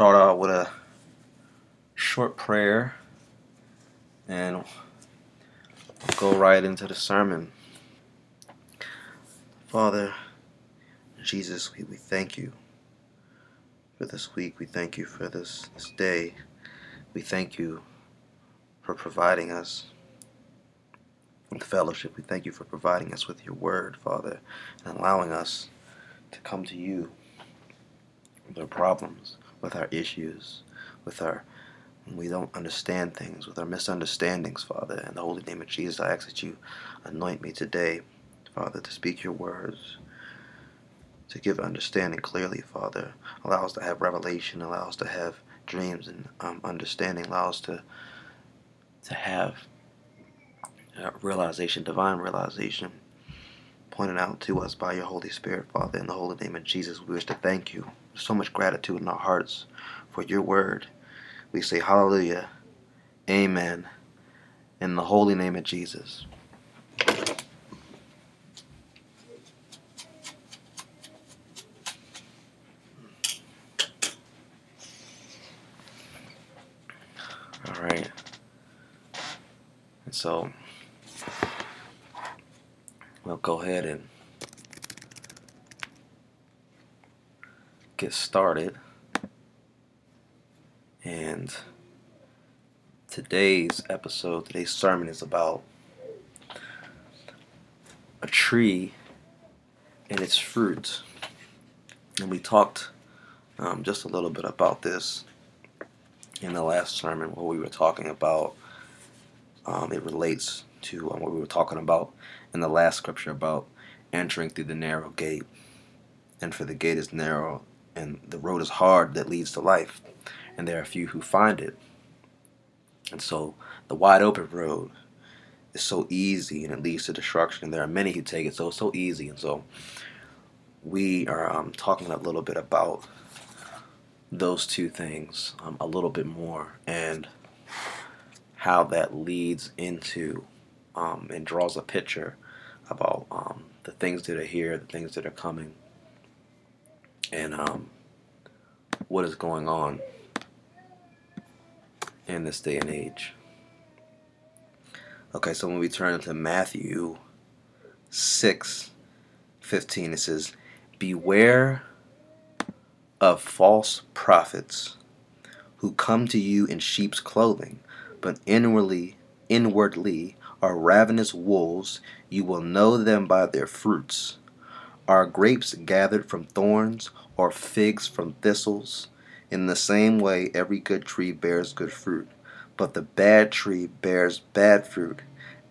start out with a short prayer and go right into the sermon. Father, Jesus, we, we thank you for this week. We thank you for this, this day. We thank you for providing us with fellowship. We thank you for providing us with your word, Father, and allowing us to come to you with our problems, with our issues, with our we don't understand things, with our misunderstandings, Father. In the holy name of Jesus, I ask that you anoint me today, Father, to speak your words, to give understanding clearly, Father. Allow us to have revelation, allow us to have dreams and um, understanding, allow us to to have uh, realization, divine realization, pointed out to us by your Holy Spirit, Father. In the holy name of Jesus, we wish to thank you. So much gratitude in our hearts for your word. We say hallelujah, amen, in the holy name of Jesus. All right. And so we'll go ahead and get started. And today's episode, today's sermon is about a tree and its fruit. And we talked um, just a little bit about this in the last sermon where we were talking about um, it relates to um, what we were talking about in the last scripture about entering through the narrow gate. And for the gate is narrow and the road is hard that leads to life, and there are few who find it. And so the wide open road is so easy and it leads to destruction. And there are many who take it so it's so easy. And so we are um, talking a little bit about those two things um, a little bit more and how that leads into um, and draws a picture about um, the things that are here, the things that are coming, and um, what is going on in this day and age. Okay, so when we turn to Matthew 6 15, it says, Beware of false prophets who come to you in sheep's clothing, but inwardly inwardly are ravenous wolves. You will know them by their fruits. Are grapes gathered from thorns, or figs from thistles? In the same way, every good tree bears good fruit, but the bad tree bears bad fruit.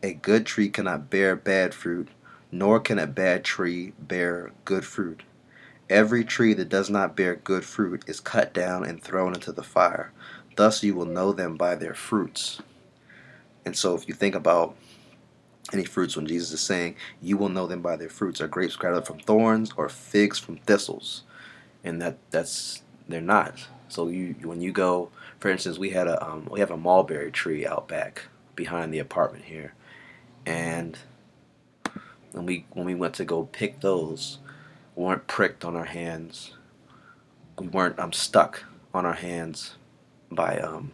A good tree cannot bear bad fruit, nor can a bad tree bear good fruit. Every tree that does not bear good fruit is cut down and thrown into the fire. Thus you will know them by their fruits. And so, if you think about any fruits when Jesus is saying, You will know them by their fruits, are grapes gathered from thorns or figs from thistles? And that that's they're not. So you when you go, for instance, we had a um, we have a mulberry tree out back behind the apartment here, and when we when we went to go pick those, we weren't pricked on our hands. We weren't um, stuck on our hands by um,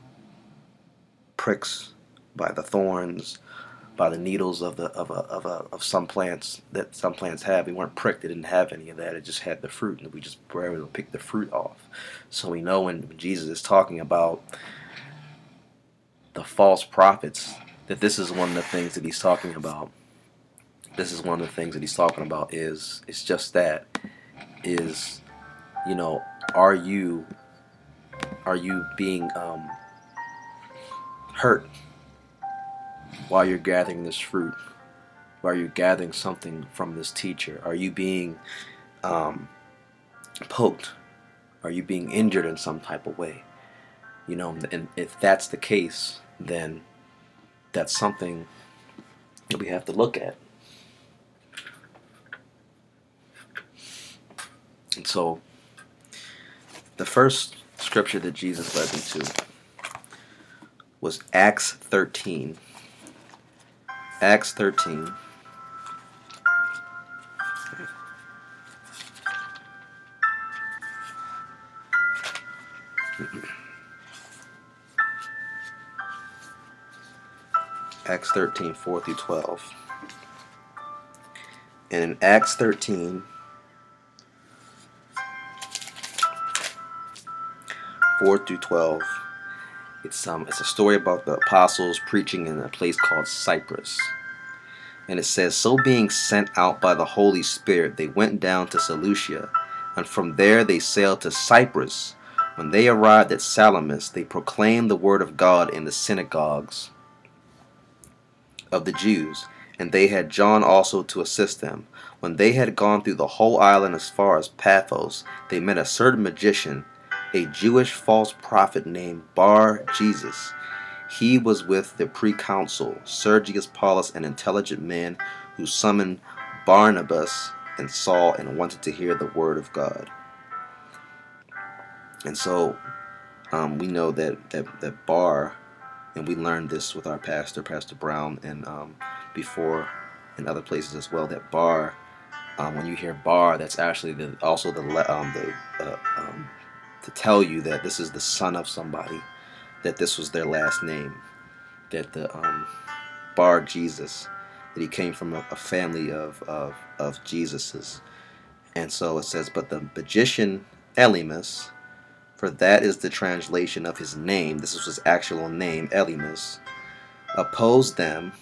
pricks, by the thorns, by the needles of the of a, of a, of some plants that some plants have. We weren't pricked; it didn't have any of that. It just had the fruit, and we just were able to pick the fruit off. So we know when Jesus is talking about the false prophets that this is one of the things that he's talking about. This is one of the things that he's talking about is it's just that is you know are you are you being um, hurt while you're gathering this fruit? While you're gathering something from this teacher? Are you being um, poked? Are you being injured in some type of way? You know, and if that's the case, then that's something that we have to look at. And so, the first scripture that Jesus led me to was Acts 13. Acts 13. Acts 13, 4 through 12. And in Acts 13, 4 through 12 it's um it's a story about the apostles preaching in a place called Cyprus. And it says, So being sent out by the Holy Spirit, they went down to Seleucia, and from there they sailed to Cyprus. When they arrived at Salamis, they proclaimed the word of God in the synagogues of the Jews, and they had John also to assist them. When they had gone through the whole island as far as Paphos, they met a certain magician, a Jewish false prophet named Bar Jesus. He was with the proconsul Sergius Paulus, an intelligent man who summoned Barnabas and Saul and wanted to hear the word of God. And so um, we know that, that, that Bar, and we learned this with our pastor, Pastor Brown, and um, before in other places as well, that Bar, um, when you hear Bar, that's actually the, also the, um, the uh, um, to tell you that this is the son of somebody, that this was their last name, that the um, Bar Jesus, that he came from a, a family of, of, of Jesus's. And so it says, but the magician Elymas, for that is the translation of his name, this was his actual name, Elymas, opposed them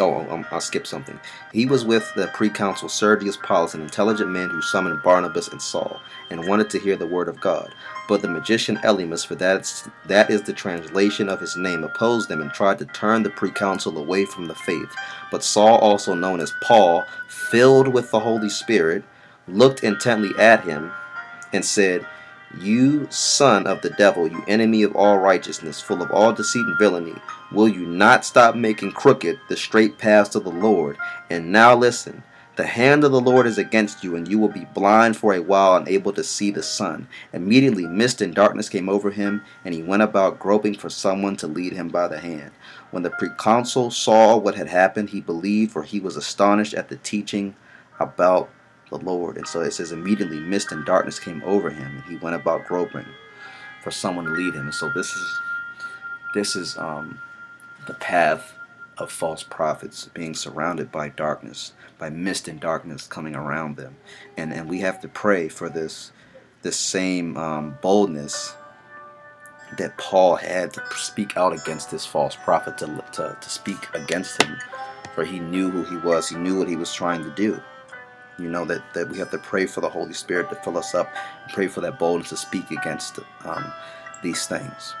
Oh, um, I'll skip something. He was with the proconsul Sergius Paulus, an intelligent man who summoned Barnabas and Saul, and wanted to hear the word of God. But the magician Elymas, for that, that is the translation of his name, opposed them and tried to turn the proconsul away from the faith. But Saul, also known as Paul, filled with the Holy Spirit, looked intently at him and said, you son of the devil, you enemy of all righteousness, full of all deceit and villainy, will you not stop making crooked the straight paths of the Lord? And now listen. The hand of the Lord is against you, and you will be blind for a while, unable to see the sun. Immediately, mist and darkness came over him, and he went about groping for someone to lead him by the hand. When the proconsul saw what had happened, he believed, for he was astonished at the teaching about the Lord. And so it says, immediately mist and darkness came over him, and he went about groping for someone to lead him. And so this is this is um, the path of false prophets being surrounded by darkness, by mist and darkness coming around them, and and we have to pray for this this same um, boldness that Paul had to speak out against this false prophet, to, to, to speak against him, for he knew who he was, he knew what he was trying to do. You know that, that we have to pray for the Holy Spirit to fill us up, pray for that boldness to speak against um, these things.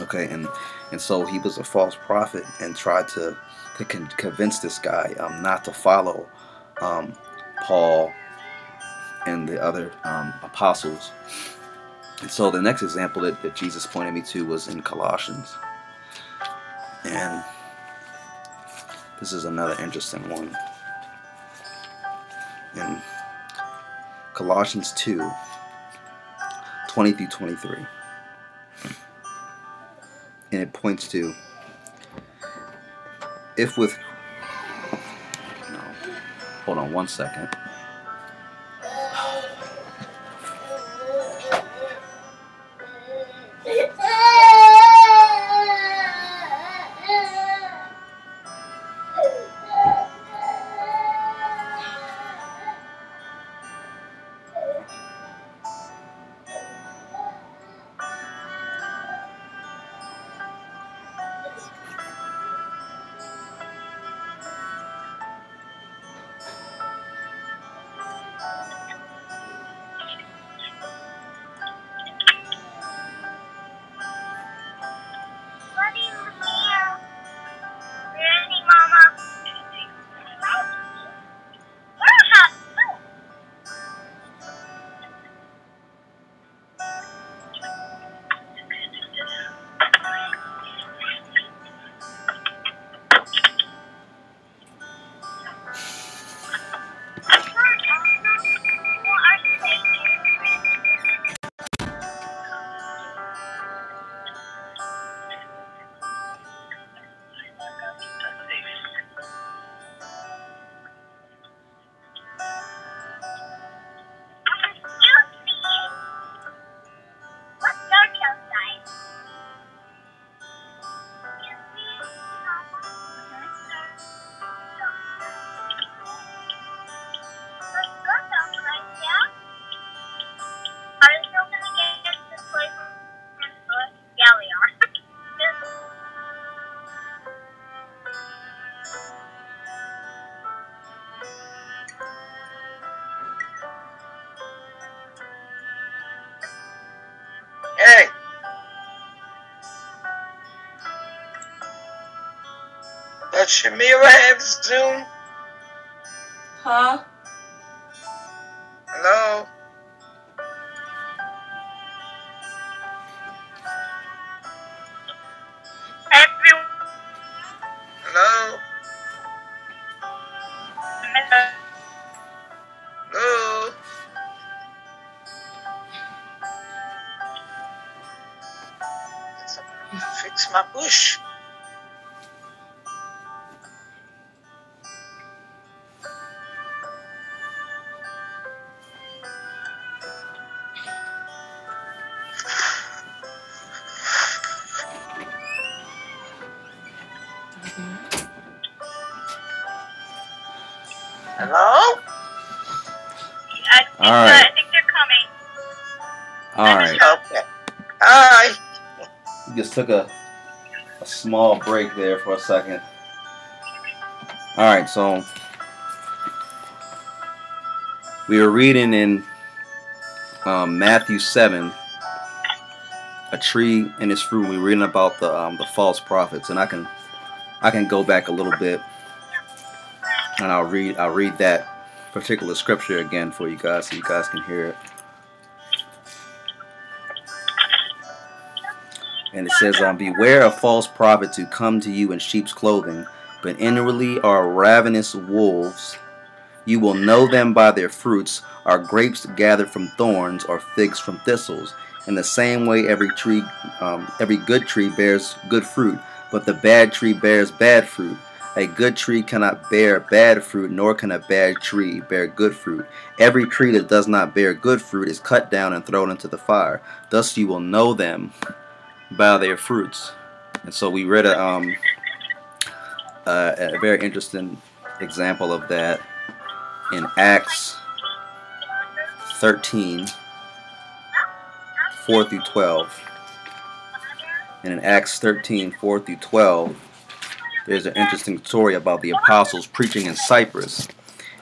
Okay, and and so he was a false prophet and tried to to con- convince this guy um, not to follow um, Paul and the other um, apostles. And so the next example that, that Jesus pointed me to was in Colossians. And this is another interesting one in Colossians 2 20 through 23. And it points to if with. No, hold on one second. Shamira have Zoom? Huh? Hello? Hello? Hello? Fix my bush. Took a, a small break there for a second. All right, so we were reading in um, Matthew seven, a tree and its fruit. We were reading about the um, the false prophets, and I can I can go back a little bit, and I'll read I'll read that particular scripture again for you guys, so you guys can hear it. And it says, um, Beware of false prophets who come to you in sheep's clothing, but inwardly are ravenous wolves. You will know them by their fruits. Are grapes gathered from thorns, or figs from thistles? In the same way, every tree, um, every good tree bears good fruit, but the bad tree bears bad fruit. A good tree cannot bear bad fruit, nor can a bad tree bear good fruit. Every tree that does not bear good fruit is cut down and thrown into the fire. Thus you will know them by their fruits. And so we read a, um, a very interesting example of that in Acts 13 4 through 12. And in Acts 13 4 through 12, there's an interesting story about the apostles preaching in Cyprus.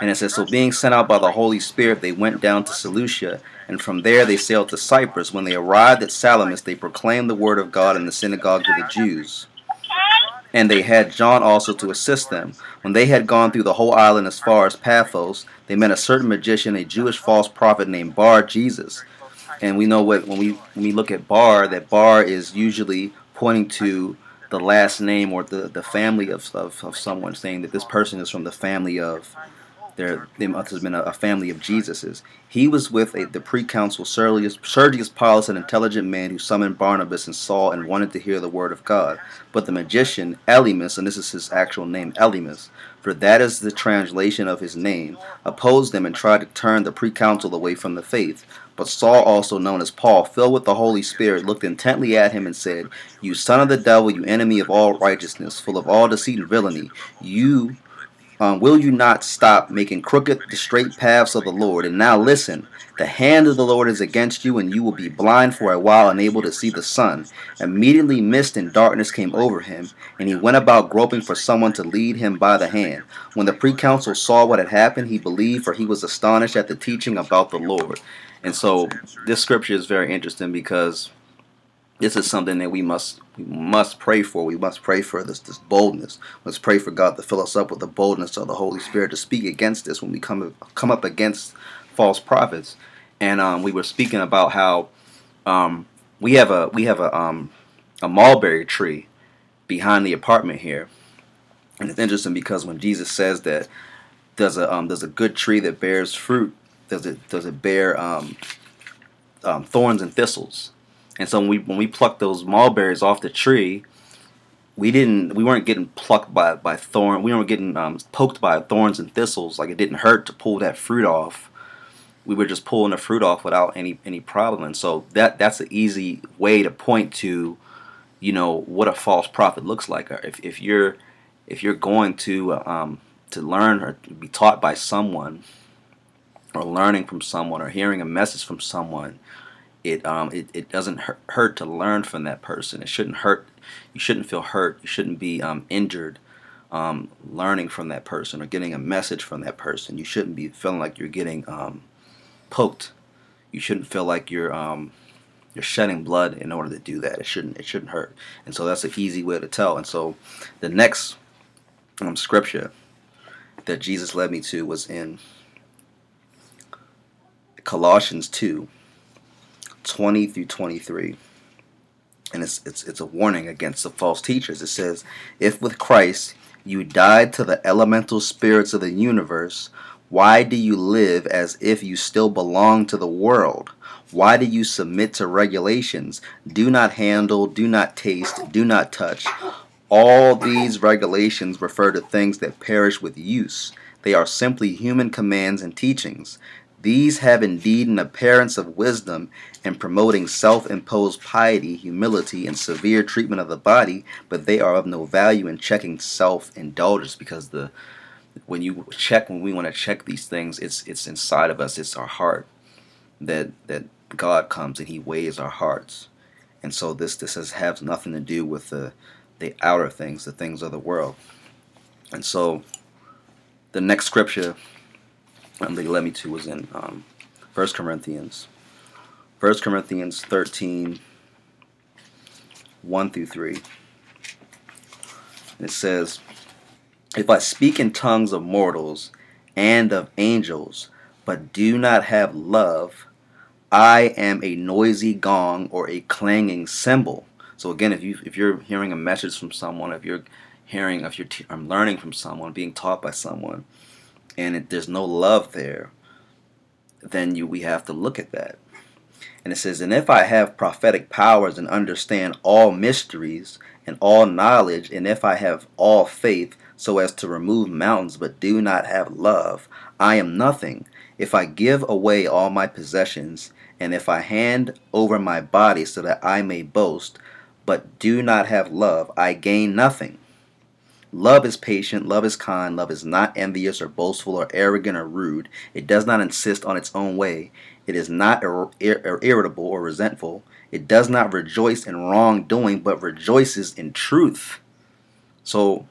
And it says, So being sent out by the Holy Spirit, they went down to Seleucia, and from there they sailed to Cyprus. When they arrived at Salamis, they proclaimed the word of God in the synagogues of the Jews. And they had John also to assist them. When they had gone through the whole island as far as Paphos, they met a certain magician, a Jewish false prophet named Bar Jesus. And we know what when we when we look at Bar, that Bar is usually pointing to the last name or the, the family of, of, of someone, saying that this person is from the family of there, there must have been a, a family of Jesus's. He was with a, the pre-council Sergius, Sergius Paulus, an intelligent man who summoned Barnabas and Saul and wanted to hear the word of God. But the magician Elymas, and this is his actual name, Elymas, for that is the translation of his name, opposed them and tried to turn the pre-council away from the faith. But Saul, also known as Paul, filled with the Holy Spirit, looked intently at him and said, You son of the devil, you enemy of all righteousness, full of all deceit and villainy, you um, will you not stop making crooked the straight paths of the Lord? And now listen, the hand of the Lord is against you, and you will be blind for a while, unable to see the sun. Immediately mist and darkness came over him, and he went about groping for someone to lead him by the hand. When the pre-council saw what had happened, he believed, for he was astonished at the teaching about the Lord. And so this scripture is very interesting because this is something that we must we must pray for. We must pray for this this boldness. Let's pray for God to fill us up with the boldness of the Holy Spirit to speak against this when we come come up against false prophets. And um, we were speaking about how um, we have a we have a um, a mulberry tree behind the apartment here, and it's interesting because when Jesus says that there's a um, there's a good tree that bears fruit, does it does it bear um, um, thorns and thistles? And so when we when we plucked those mulberries off the tree, we didn't we weren't getting plucked by by thorn. We weren't getting um, poked by thorns and thistles. Like it didn't hurt to pull that fruit off. We were just pulling the fruit off without any any problem. And so that that's an easy way to point to, you know, what a false prophet looks like. If if you're if you're going to um, to learn or be taught by someone, or learning from someone, or hearing a message from someone it um it, it doesn't hurt, to learn from that person. It shouldn't hurt you shouldn't feel hurt. You shouldn't be um, injured um, learning from that person or getting a message from that person. You shouldn't be feeling like you're getting um, poked. You shouldn't feel like you're um, you're shedding blood in order to do that. It shouldn't it shouldn't hurt. And so that's an easy way to tell. And so the next um, scripture that Jesus led me to was in Colossians 2 20 through 23. And it's, it's, it's a warning against the false teachers. It says, If with Christ you died to the elemental spirits of the universe, why do you live as if you still belong to the world? Why do you submit to regulations? Do not handle, do not taste, do not touch. All these regulations refer to things that perish with use. They are simply human commands and teachings. These have indeed an appearance of wisdom in promoting self imposed piety, humility, and severe treatment of the body, but they are of no value in checking self indulgence because the when you check when we want to check these things, it's it's inside of us, it's our heart that that God comes and He weighs our hearts. And so this this has has nothing to do with the the outer things, the things of the world. And so the next scripture um, they led me to was in um, 1 Corinthians. 1 Corinthians 13, 1 through 3. It says, If I speak in tongues of mortals and of angels, but do not have love, I am a noisy gong or a clanging cymbal. So again, if you if you're hearing a message from someone, if you're hearing, if you're t- I'm learning from someone, being taught by someone, and it, there's no love there, then you we have to look at that. And it says, And if I have prophetic powers and understand all mysteries and all knowledge, and if I have all faith so as to remove mountains but do not have love, I am nothing. If I give away all my possessions, and if I hand over my body so that I may boast, but do not have love, I gain nothing. Love is patient, love is kind, love is not envious or boastful or arrogant or rude. It does not insist on its own way. It is not ir- ir- irritable or resentful. It does not rejoice in wrongdoing, but rejoices in truth. So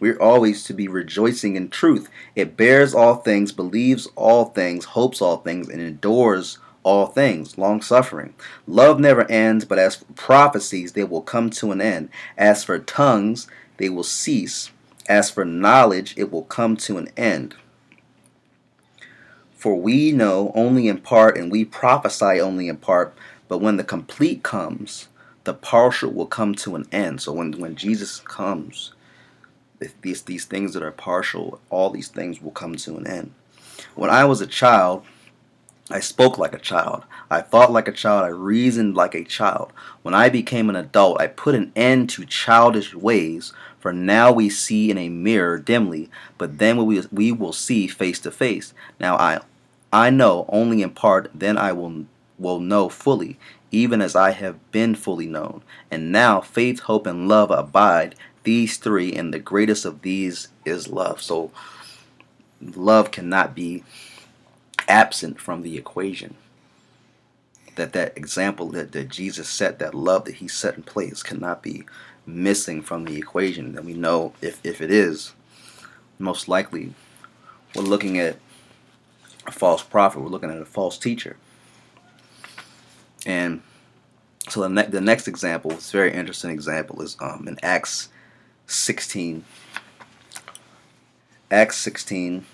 we're always to be rejoicing in truth. It bears all things, believes all things, hopes all things, and endures all things, long suffering. Love never ends, but as for prophecies, they will come to an end. As for tongues, they will cease. As for knowledge, it will come to an end. For we know only in part, and we prophesy only in part, but when the complete comes, the partial will come to an end. So when, when Jesus comes, these, these things that are partial, all these things will come to an end. When I was a child, I spoke like a child. I thought like a child. I reasoned like a child. When I became an adult, I put an end to childish ways. For now we see in a mirror dimly, but then we, we will see face to face. Now I, I know only in part, then I will, will know fully, even as I have been fully known. And now faith, hope, and love abide, these three, and the greatest of these is love. So love cannot be absent from the equation. That that example that, that Jesus set, that love that he set in place cannot be missing from the equation. And we know if, if it is, most likely we're looking at a false prophet, we're looking at a false teacher. And so the, ne- the next example, it's a very interesting example, is um, in Acts 16. Acts 16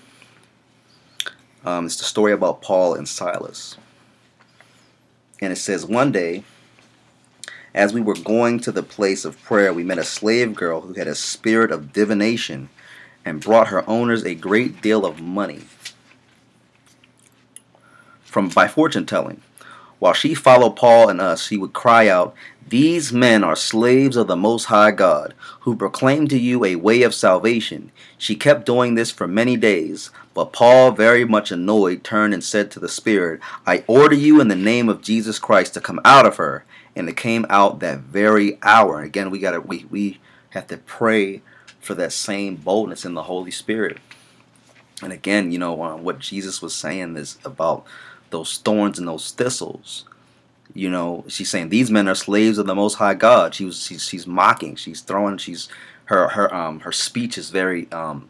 um, it's the story about Paul and Silas. And it says, One day, as we were going to the place of prayer, we met a slave girl who had a spirit of divination and brought her owners a great deal of money from by fortune telling. While she followed Paul and us, she would cry out, These men are slaves of the Most High God, who proclaim to you a way of salvation. She kept doing this for many days, but Paul, very much annoyed, turned and said to the Spirit, I order you in the name of Jesus Christ to come out of her. And it came out that very hour. Again, we gotta we, we have to pray for that same boldness in the Holy Spirit. And again, you know, uh, what Jesus was saying is about those thorns and those thistles. You know, she's saying these men are slaves of the Most High God. She was she's, she's mocking. She's throwing. She's her her um her speech is very um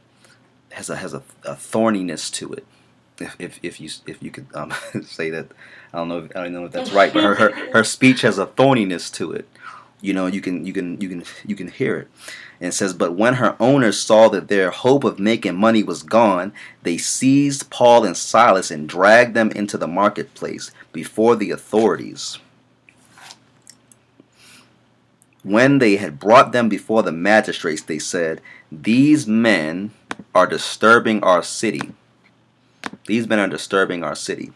has a has a, a thorniness to it. If, if, if you if you could um, say that, I don't know if, I don't know if that's right, but her, her her speech has a thorniness to it. You know, you can you can you can you can hear it. And it says, But when her owners saw that their hope of making money was gone, they seized Paul and Silas and dragged them into the marketplace before the authorities. When they had brought them before the magistrates, they said, These men are disturbing our city. These men are disturbing our city.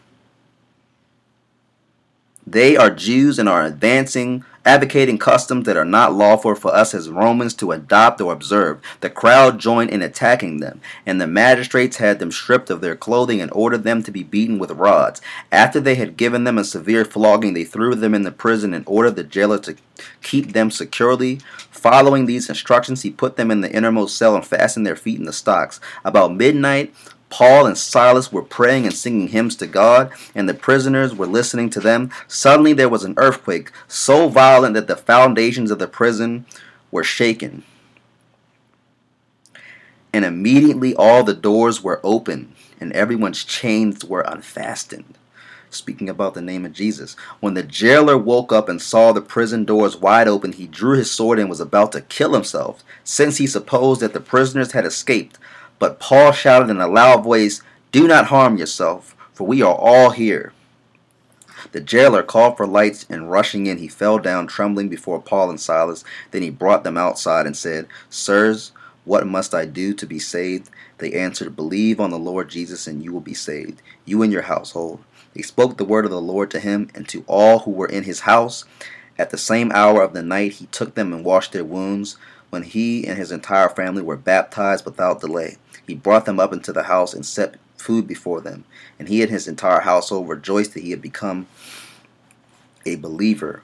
They are Jews and are advancing, advocating customs that are not lawful for us as Romans to adopt or observe. The crowd joined in attacking them, and the magistrates had them stripped of their clothing and ordered them to be beaten with rods. After they had given them a severe flogging, they threw them in the prison and ordered the jailer to keep them securely. Following these instructions, he put them in the innermost cell and fastened their feet in the stocks. About midnight, Paul and Silas were praying and singing hymns to God, and the prisoners were listening to them. Suddenly there was an earthquake, so violent that the foundations of the prison were shaken. And immediately all the doors were open, and everyone's chains were unfastened. Speaking about the name of Jesus. When the jailer woke up and saw the prison doors wide open, he drew his sword and was about to kill himself, since he supposed that the prisoners had escaped. But Paul shouted in a loud voice, Do not harm yourself, for we are all here. The jailer called for lights, and rushing in, he fell down trembling before Paul and Silas. Then he brought them outside and said, Sirs, what must I do to be saved? They answered, Believe on the Lord Jesus, and you will be saved, you and your household. They spoke the word of the Lord to him and to all who were in his house. At the same hour of the night, he took them and washed their wounds. When he and his entire family were baptized without delay, he brought them up into the house and set food before them. And he and his entire household rejoiced that he had become a believer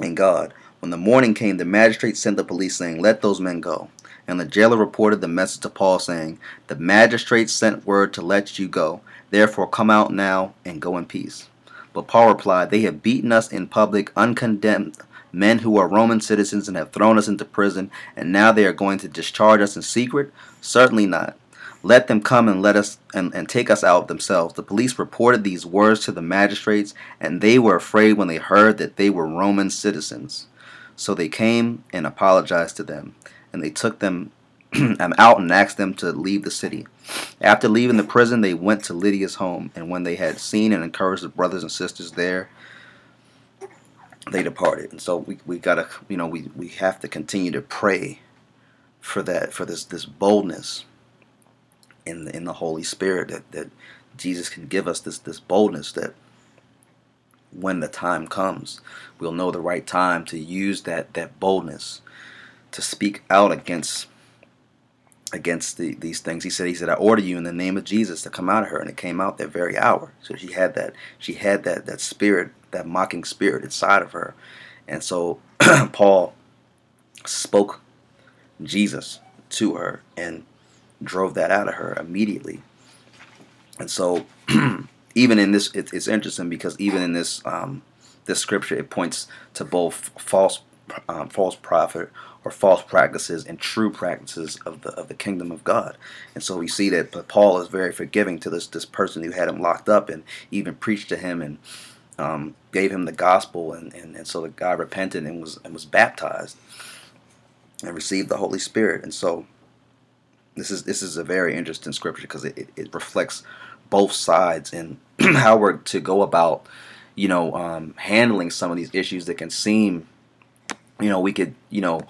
in God. When the morning came, the magistrate sent the police, saying, Let those men go. And the jailer reported the message to Paul, saying, The magistrate sent word to let you go. Therefore, come out now and go in peace. But Paul replied, They have beaten us in public, uncondemned men who are Roman citizens and have thrown us into prison, and now they are going to discharge us in secret? Certainly not. Let them come and let us and, and take us out themselves. The police reported these words to the magistrates, and they were afraid when they heard that they were Roman citizens. So they came and apologized to them, and they took them um, out and asked them to leave the city. After leaving the prison, they went to Lydia's home, and when they had seen and encouraged the brothers and sisters there, they departed. And so we, we gotta you know we, we have to continue to pray for that for this this boldness in the, in the Holy Spirit that, that Jesus can give us this this boldness that when the time comes, we'll know the right time to use that that boldness to speak out against against the, these things. He said, he said, I order you in the name of Jesus to come out of her, and it came out that very hour. So she had that, she had that that spirit, that mocking spirit inside of her, and so Paul spoke Jesus to her and drove that out of her immediately. And so, even in this, it, it's interesting because even in this um, this scripture, it points to both false um, false prophet or false practices and true practices of the of the kingdom of God. And so we see that Paul is very forgiving to this this person who had him locked up and even preached to him and um, gave him the gospel and, and, and so the guy repented and was and was baptized and received the Holy Spirit. And so this is this is a very interesting scripture because it, it, it reflects both sides and how we're to go about you know um, handling some of these issues that can seem you know we could you know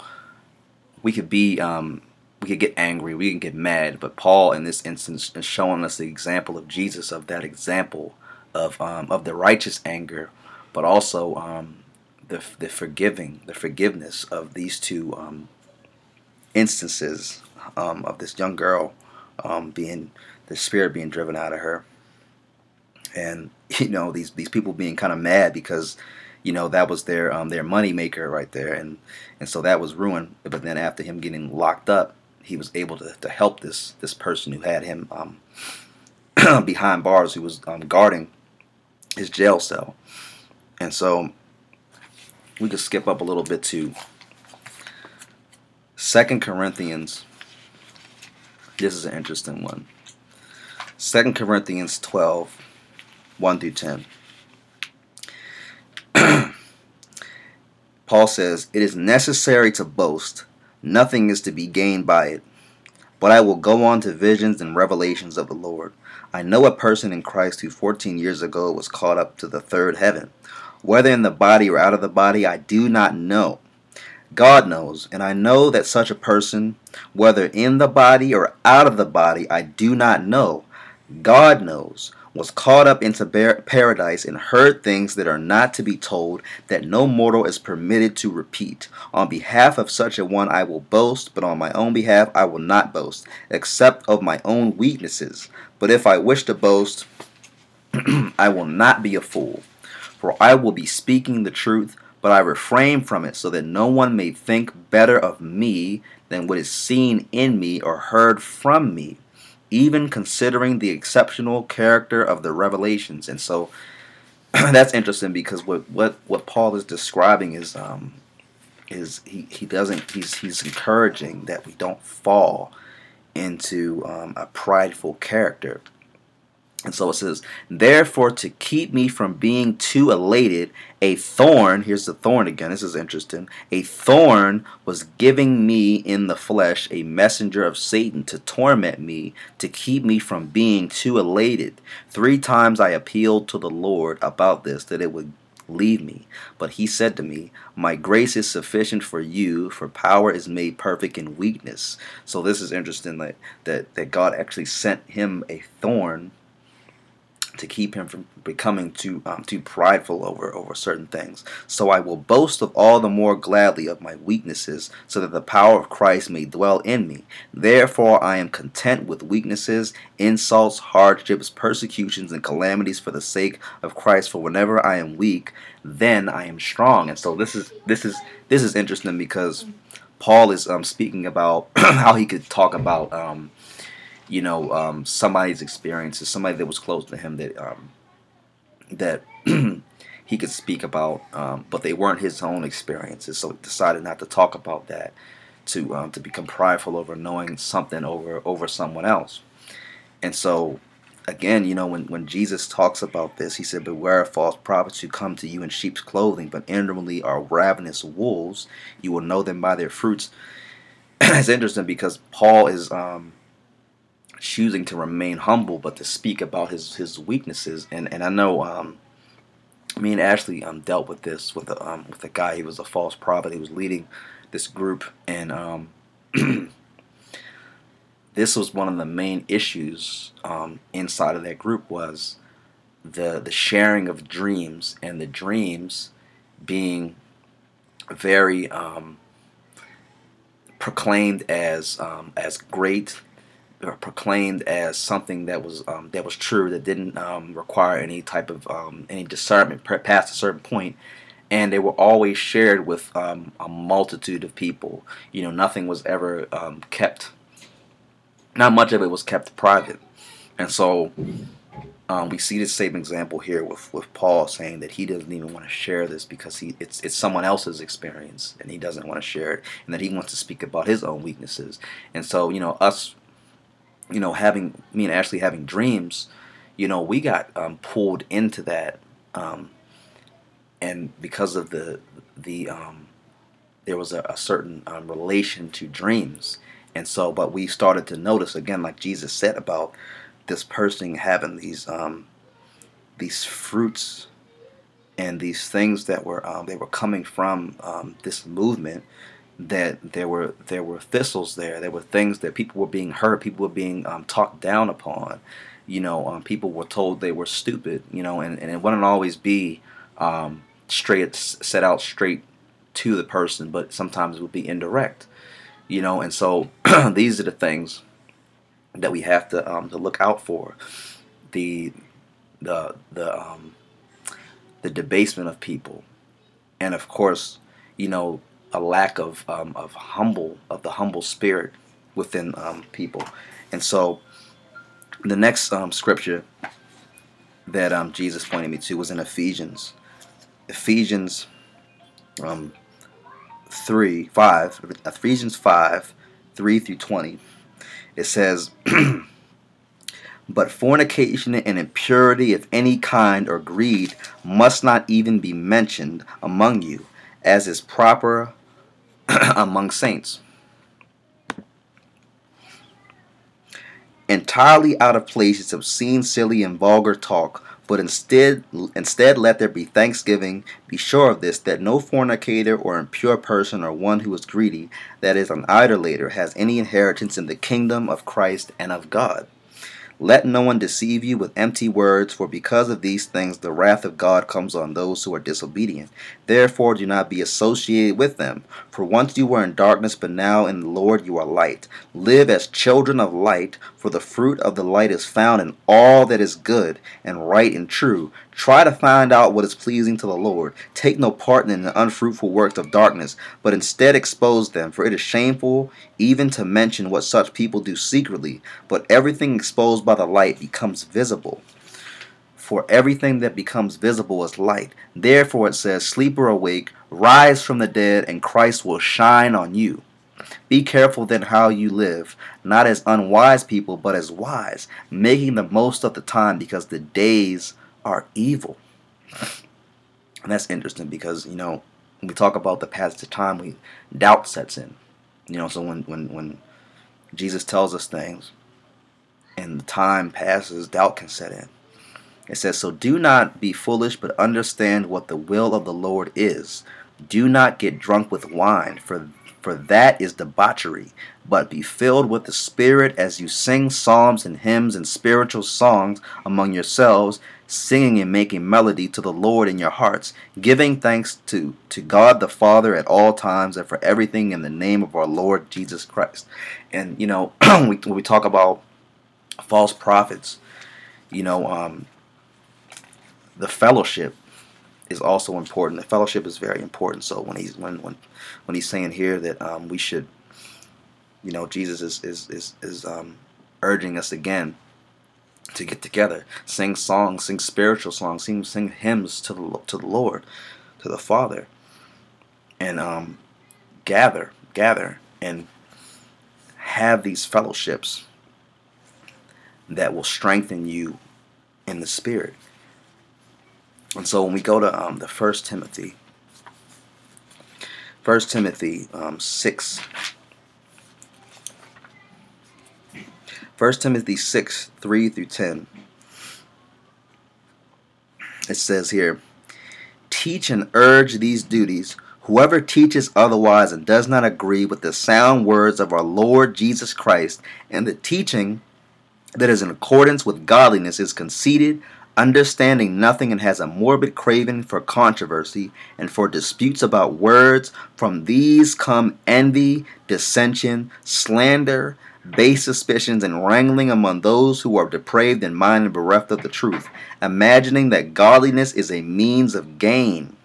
we could be um, we could get angry we can get mad but paul in this instance is showing us the example of jesus of that example of um, of the righteous anger but also um, the, the forgiving the forgiveness of these two um, instances um, of this young girl um, being the spirit being driven out of her and you know these these people being kind of mad because you know that was their um, their money maker right there, and and so that was ruined. But then after him getting locked up, he was able to, to help this this person who had him um, behind bars, who was guarding his jail cell, and so we could skip up a little bit to Second Corinthians. This is an interesting one. Second Corinthians 12, 1 through 10. Paul says, It is necessary to boast, nothing is to be gained by it. But I will go on to visions and revelations of the Lord. I know a person in Christ who 14 years ago was caught up to the third heaven. Whether in the body or out of the body, I do not know. God knows, and I know that such a person, whether in the body or out of the body, I do not know. God knows, was caught up into paradise and heard things that are not to be told, that no mortal is permitted to repeat. On behalf of such a one I will boast, but on my own behalf I will not boast, except of my own weaknesses. But if I wish to boast, I will not be a fool, for I will be speaking the truth, but I refrain from it, so that no one may think better of me than what is seen in me or heard from me even considering the exceptional character of the revelations. And so that's interesting because what, what, what Paul is describing is um, is he, he doesn't he's he's encouraging that we don't fall into um, a prideful character and so it says, Therefore, to keep me from being too elated, a thorn, here's the thorn again, this is interesting. A thorn was giving me in the flesh a messenger of Satan to torment me, to keep me from being too elated. Three times I appealed to the Lord about this, that it would leave me. But he said to me, My grace is sufficient for you, for power is made perfect in weakness. So this is interesting that, that, that God actually sent him a thorn to keep him from becoming too um, too prideful over over certain things. So I will boast of all the more gladly of my weaknesses, so that the power of Christ may dwell in me. Therefore I am content with weaknesses, insults, hardships, persecutions, and calamities for the sake of Christ. For whenever I am weak, then I am strong. And so this is this is this is interesting because Paul is um, speaking about how he could talk about. Um, you know um, somebody's experiences, somebody that was close to him that um, that he could speak about, um, but they weren't his own experiences. So he decided not to talk about that, to um, to become prideful over knowing something over over someone else. And so, again, you know, when when Jesus talks about this, he said, "Beware of false prophets who come to you in sheep's clothing, but inwardly are ravenous wolves. You will know them by their fruits." it's interesting because Paul is um, choosing to remain humble, but to speak about his his weaknesses. And and I know um, me and Ashley um, dealt with this with a um, with a guy. He was a false prophet. He was leading this group, and um, this was one of the main issues um, inside of that group was the the sharing of dreams and the dreams being very um, proclaimed as um, as great proclaimed as something that was um, that was true that didn't um, require any type of um, any discernment past a certain point. And they were always shared with um, a multitude of people. You know nothing was ever um, kept not much of it was kept private. And so um, we see the same example here with, with Paul saying that he doesn't even want to share this because he it's it's someone else's experience and he doesn't want to share it and that he wants to speak about his own weaknesses. And so you know us you know, having me and Ashley having dreams, you know, we got um, pulled into that, um, and because of the the um, there was a, a certain um, relation to dreams, and so, but we started to notice again, like Jesus said about this person having these um, these fruits and these things that were um, they were coming from this movement that there were there were thistles there. There were things that people were being hurt. People were being um, talked down upon. You know, um, people were told they were stupid. You know, and, and it wouldn't always be um, straight set out straight to the person, but sometimes it would be indirect. You know, and so these are the things that we have to um, to look out for. The the the um, the debasement of people, and of course, you know a lack of um, of humble of the humble spirit within um, people, and so the next um, scripture that um, Jesus pointed me to was in Ephesians, Ephesians um, three five Ephesians five three through twenty. It says. But fornication and impurity of any kind or greed must not even be mentioned among you as is proper among saints. Entirely out of place is obscene, silly, and vulgar talk, but instead instead let there be thanksgiving. Be sure of this that no fornicator or impure person or one who is greedy, that is an idolater, has any inheritance in the kingdom of Christ and of God. Let no one deceive you with empty words, for because of these things the wrath of God comes on those who are disobedient. Therefore do not be associated with them. For once you were in darkness, but now in the Lord you are light. Live as children of light, for the fruit of the light is found in all that is good and right and true. Try to find out what is pleasing to the Lord. Take no part in the unfruitful works of darkness, but instead expose them, for it is shameful even to mention what such people do secretly. But everything exposed by the light becomes visible. For everything that becomes visible is light. Therefore it says, Sleep or awake, rise from the dead, and Christ will shine on you. Be careful then how you live, not as unwise people, but as wise, making the most of the time because the days are evil. And that's interesting because, you know, when we talk about the passage of time, we doubt sets in. You know, so when when when Jesus tells us things and the time passes, doubt can set in. It says, So do not be foolish, but understand what the will of the Lord is. Do not get drunk with wine, for for that is debauchery, but be filled with the Spirit as you sing psalms and hymns and spiritual songs among yourselves, singing and making melody to the Lord in your hearts, giving thanks to, to God the Father at all times and for everything in the name of our Lord Jesus Christ. And, you know, we, when we talk about false prophets, you know, um, the fellowship is also important. The fellowship is very important. So when he's when when when he's saying here that um, we should, you know, Jesus is is is, is um, urging us again to get together, sing songs, sing spiritual songs, sing sing hymns to the to the Lord, to the Father, and um, gather, gather, and have these fellowships that will strengthen you in the spirit. And so when we go to um, the First Timothy, First Timothy um, six. 1 Timothy 6, 3 through 10. It says here, Teach and urge these duties. Whoever teaches otherwise and does not agree with the sound words of our Lord Jesus Christ and the teaching that is in accordance with godliness is conceited, understanding nothing, and has a morbid craving for controversy and for disputes about words. From these come envy, dissension, slander base suspicions, and wrangling among those who are depraved in mind and bereft of the truth, imagining that godliness is a means of gain.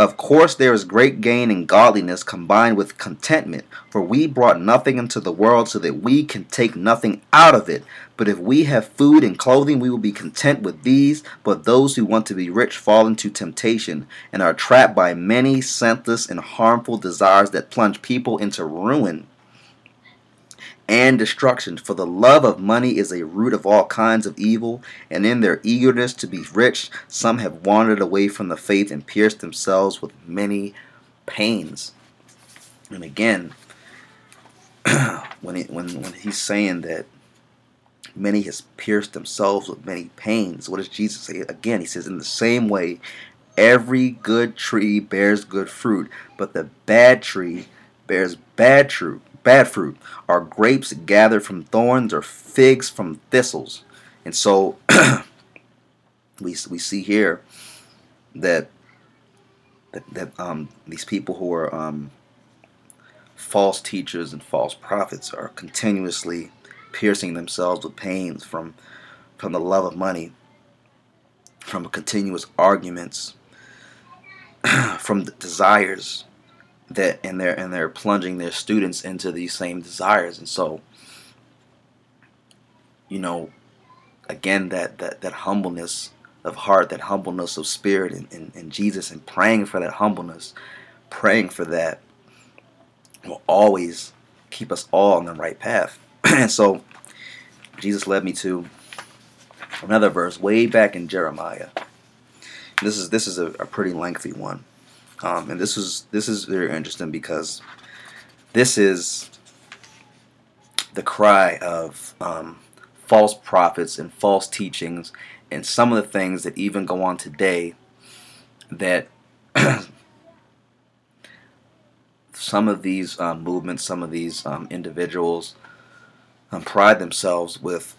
Of course, there is great gain in godliness combined with contentment, for we brought nothing into the world so that we can take nothing out of it. But if we have food and clothing, we will be content with these. But those who want to be rich fall into temptation and are trapped by many senseless and harmful desires that plunge people into ruin and destruction. For the love of money is a root of all kinds of evil, and in their eagerness to be rich, some have wandered away from the faith and pierced themselves with many pains. And again, when, he, when, when he's saying that many has pierced themselves with many pains, what does Jesus say? Again, he says, in the same way, every good tree bears good fruit, but the bad tree bears bad fruit bad fruit? Are grapes gathered from thorns or figs from thistles? And so we, we see here that that, that um, these people who are um, false teachers and false prophets are continuously piercing themselves with pains from from the love of money, from continuous arguments, from the desires that and they're and they're plunging their students into these same desires. And so you know again that that, that humbleness of heart that humbleness of spirit in jesus and praying for that humbleness praying for that will always keep us all on the right path. And so jesus led me to another verse way back in jeremiah. This is this is a, a pretty lengthy one Um, and this is this is very interesting because this is the cry of um, false prophets and false teachings and some of the things that even go on today that some of these um, movements, some of these um, individuals um, pride themselves with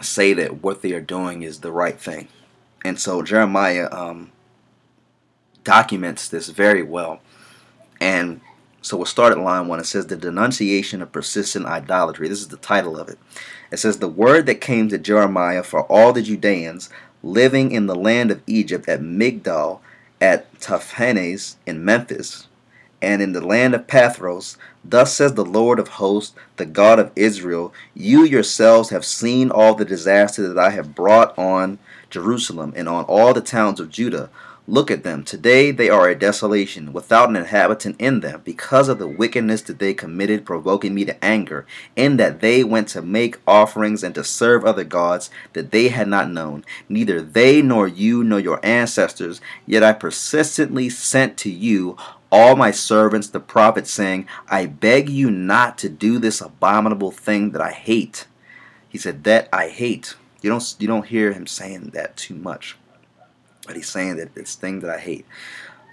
say that what they are doing is the right thing. And so Jeremiah um, documents this very well. And so we'll start at line one. It says, The denunciation of persistent idolatry. This is the title of it. It says, The word that came to Jeremiah for all the Judeans living in the land of Egypt at Migdol, at Tahpanhes in Memphis, and in the land of Pathros, Thus says the Lord of hosts, the God of Israel You yourselves have seen all the disaster that I have brought on Jerusalem and on all the towns of Judah. Look at them. Today they are a desolation, without an inhabitant in them, because of the wickedness that they committed, provoking me to anger, in that they went to make offerings and to serve other gods that they had not known, neither they nor you nor your ancestors. Yet I persistently sent to you all my servants the prophets, saying, I beg you not to do this abominable thing that I hate. He said, That I hate. You don't you don't hear him saying that too much. But he's saying that this thing that I hate.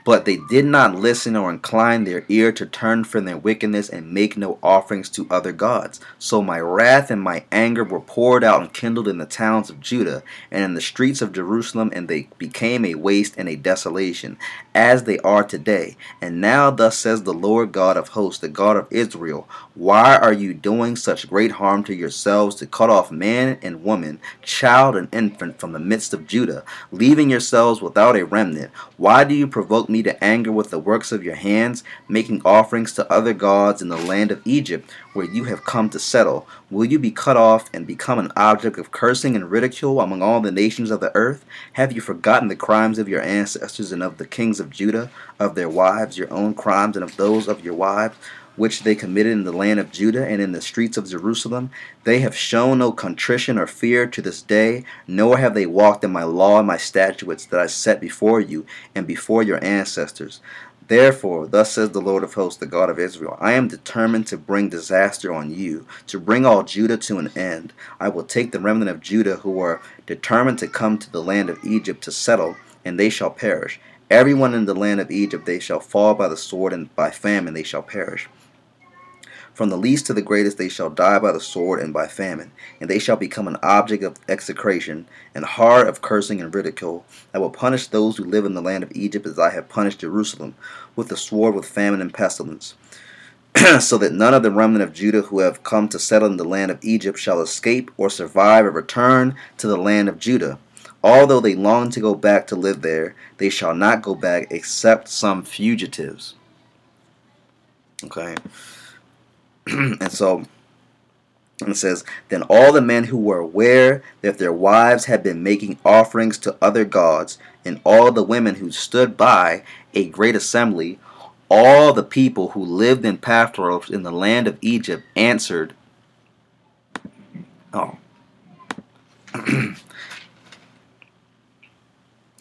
But they did not listen or incline their ear to turn from their wickedness and make no offerings to other gods. So my wrath and my anger were poured out and kindled in the towns of Judah and in the streets of Jerusalem, and they became a waste and a desolation, as they are today. And now, thus says the Lord God of hosts, the God of Israel Why are you doing such great harm to yourselves to cut off man and woman, child and infant from the midst of Judah, leaving yourselves without a remnant? Why do you provoke me? to anger with the works of your hands, making offerings to other gods in the land of Egypt, where you have come to settle? Will you be cut off and become an object of cursing and ridicule among all the nations of the earth? Have you forgotten the crimes of your ancestors and of the kings of Judah, of their wives, your own crimes, and of those of your wives? Which they committed in the land of Judah and in the streets of Jerusalem. They have shown no contrition or fear to this day, nor have they walked in my law and my statutes that I set before you and before your ancestors. Therefore, thus says the Lord of hosts, the God of Israel I am determined to bring disaster on you, to bring all Judah to an end. I will take the remnant of Judah who are determined to come to the land of Egypt to settle, and they shall perish. Everyone in the land of Egypt they shall fall by the sword, and by famine they shall perish. From the least to the greatest they shall die by the sword and by famine, and they shall become an object of execration, and hard of cursing and ridicule. I will punish those who live in the land of Egypt as I have punished Jerusalem, with the sword, with famine, and pestilence. so that none of the remnant of Judah who have come to settle in the land of Egypt shall escape or survive or return to the land of Judah. Although they long to go back to live there, they shall not go back except some fugitives. Okay. and so and it says, Then all the men who were aware that their wives had been making offerings to other gods, and all the women who stood by a great assembly, all the people who lived in Pathros in the land of Egypt answered, Oh.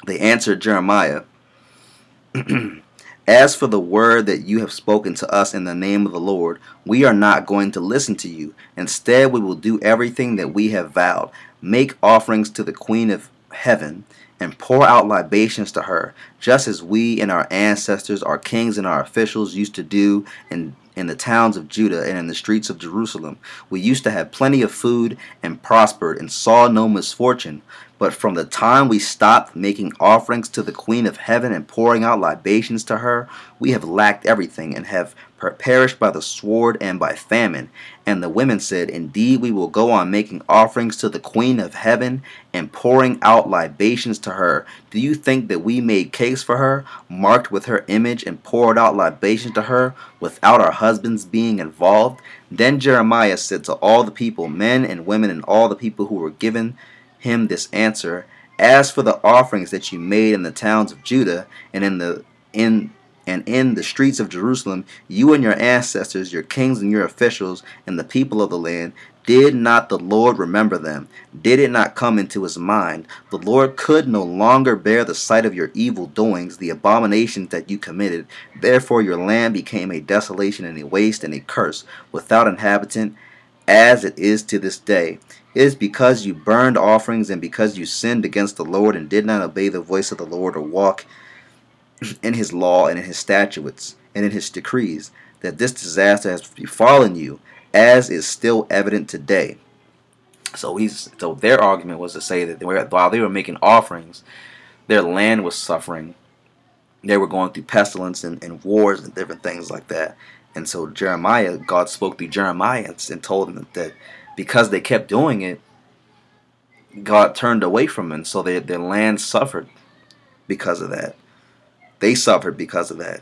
they answered Jeremiah. As for the word that you have spoken to us in the name of the Lord, we are not going to listen to you. Instead, we will do everything that we have vowed make offerings to the Queen of heaven and pour out libations to her, just as we and our ancestors, our kings and our officials used to do in, in the towns of Judah and in the streets of Jerusalem. We used to have plenty of food and prospered and saw no misfortune. But from the time we stopped making offerings to the Queen of Heaven and pouring out libations to her, we have lacked everything and have perished by the sword and by famine. And the women said, Indeed, we will go on making offerings to the Queen of Heaven and pouring out libations to her. Do you think that we made cakes for her, marked with her image, and poured out libations to her without our husbands being involved? Then Jeremiah said to all the people, men and women, and all the people who were given him this answer As for the offerings that you made in the towns of Judah and in the in and in the streets of Jerusalem, you and your ancestors, your kings and your officials, and the people of the land, did not the Lord remember them? Did it not come into his mind? The Lord could no longer bear the sight of your evil doings, the abominations that you committed. Therefore your land became a desolation and a waste and a curse, without inhabitant, as it is to this day. It is because you burned offerings and because you sinned against the Lord and did not obey the voice of the Lord or walk in his law and in his statutes and in his decrees that this disaster has befallen you as is still evident today. So he's so their argument was to say that they were, while they were making offerings, their land was suffering. They were going through pestilence and, and wars and different things like that. And so Jeremiah, God spoke through Jeremiah and told him that because they kept doing it, God turned away from them. So they, their land suffered because of that. They suffered because of that.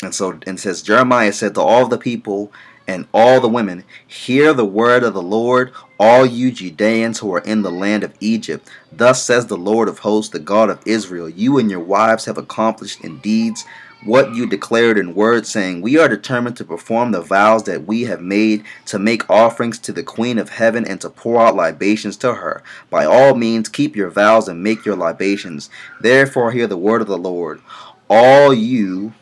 And so and it says Jeremiah said to all the people and all the women, Hear the word of the Lord, all you Judeans who are in the land of Egypt. Thus says the Lord of hosts, the God of Israel You and your wives have accomplished in deeds what you declared in words, saying, We are determined to perform the vows that we have made, to make offerings to the Queen of heaven, and to pour out libations to her. By all means, keep your vows and make your libations. Therefore, hear the word of the Lord. All you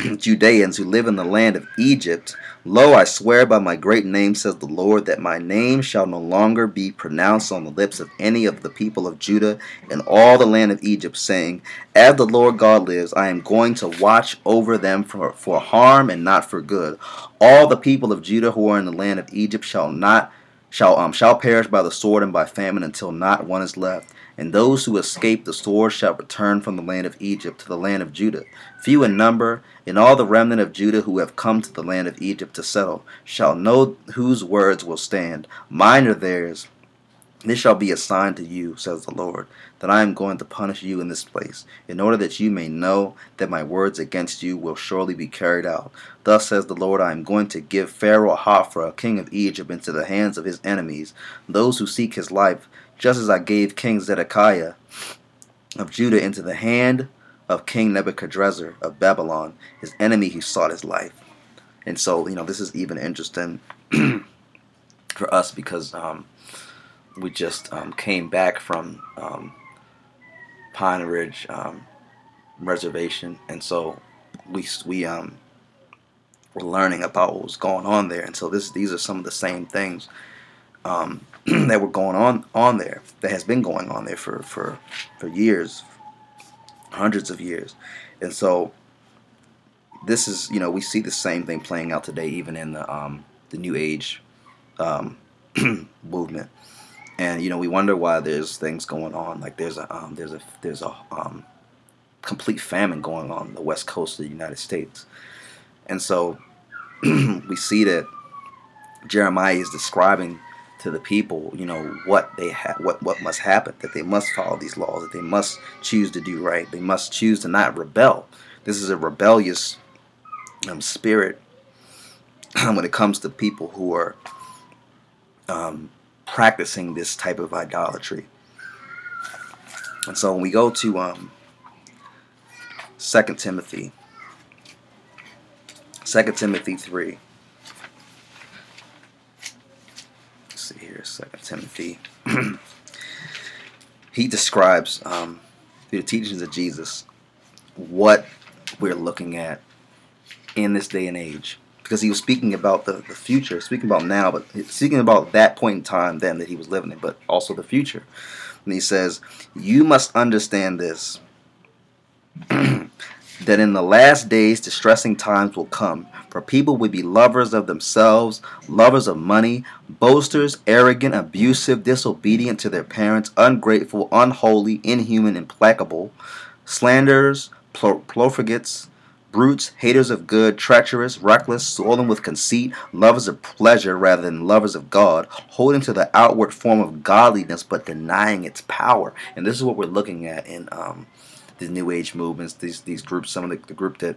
Judeans who live in the land of Egypt, Lo, I swear by my great name, says the Lord, that my name shall no longer be pronounced on the lips of any of the people of Judah in all the land of Egypt, saying, As the Lord God lives, I am going to watch over them for, for harm and not for good. All the people of Judah who are in the land of Egypt shall not shall um shall perish by the sword and by famine until not one is left. And those who escape the sword shall return from the land of Egypt to the land of Judah, few in number, and all the remnant of Judah who have come to the land of Egypt to settle shall know whose words will stand. Mine or theirs. This shall be a sign to you, says the Lord, that I am going to punish you in this place, in order that you may know that my words against you will surely be carried out. Thus says the Lord, I am going to give Pharaoh Hophra, king of Egypt, into the hands of his enemies, those who seek his life, just as I gave King Zedekiah of Judah into the hand of King Nebuchadrezzar of Babylon, his enemy who sought his life. And so, you know, this is even interesting for us because um, we just um, came back from um, Pine Ridge um, Reservation, and so we we um were learning about what was going on there. And so this these are some of the same things um, that were going on on there that has been going on there for for for years, hundreds of years, and so this is you know we see the same thing playing out today even in the um, the New Age um, movement, and you know we wonder why there's things going on. Like there's a um, there's a there's a um, complete famine going on, on the west coast of the United States, and so we see that Jeremiah is describing to the people, you know, what they ha- what what must happen, that they must follow these laws, that they must choose to do right, they must choose to not rebel. This is a rebellious um, spirit when it comes to people who are um, practicing this type of idolatry. And so when we go to um, 2 Timothy, 2 Timothy 3. see here, Second Timothy. he describes um, through the teachings of Jesus what we're looking at in this day and age. Because he was speaking about the, the future, speaking about now, but speaking about that point in time then that he was living in, but also the future. And he says, You must understand this that in the last days distressing times will come, for people will be lovers of themselves, lovers of money, boasters, arrogant, abusive, disobedient to their parents, ungrateful, unholy, inhuman, implacable, slanderers, profligates, brutes, haters of good, treacherous, reckless, swollen with conceit, lovers of pleasure rather than lovers of God, holding to the outward form of godliness but denying its power. And this is what we're looking at in um, the New Age movements, these these groups, some of the, the group that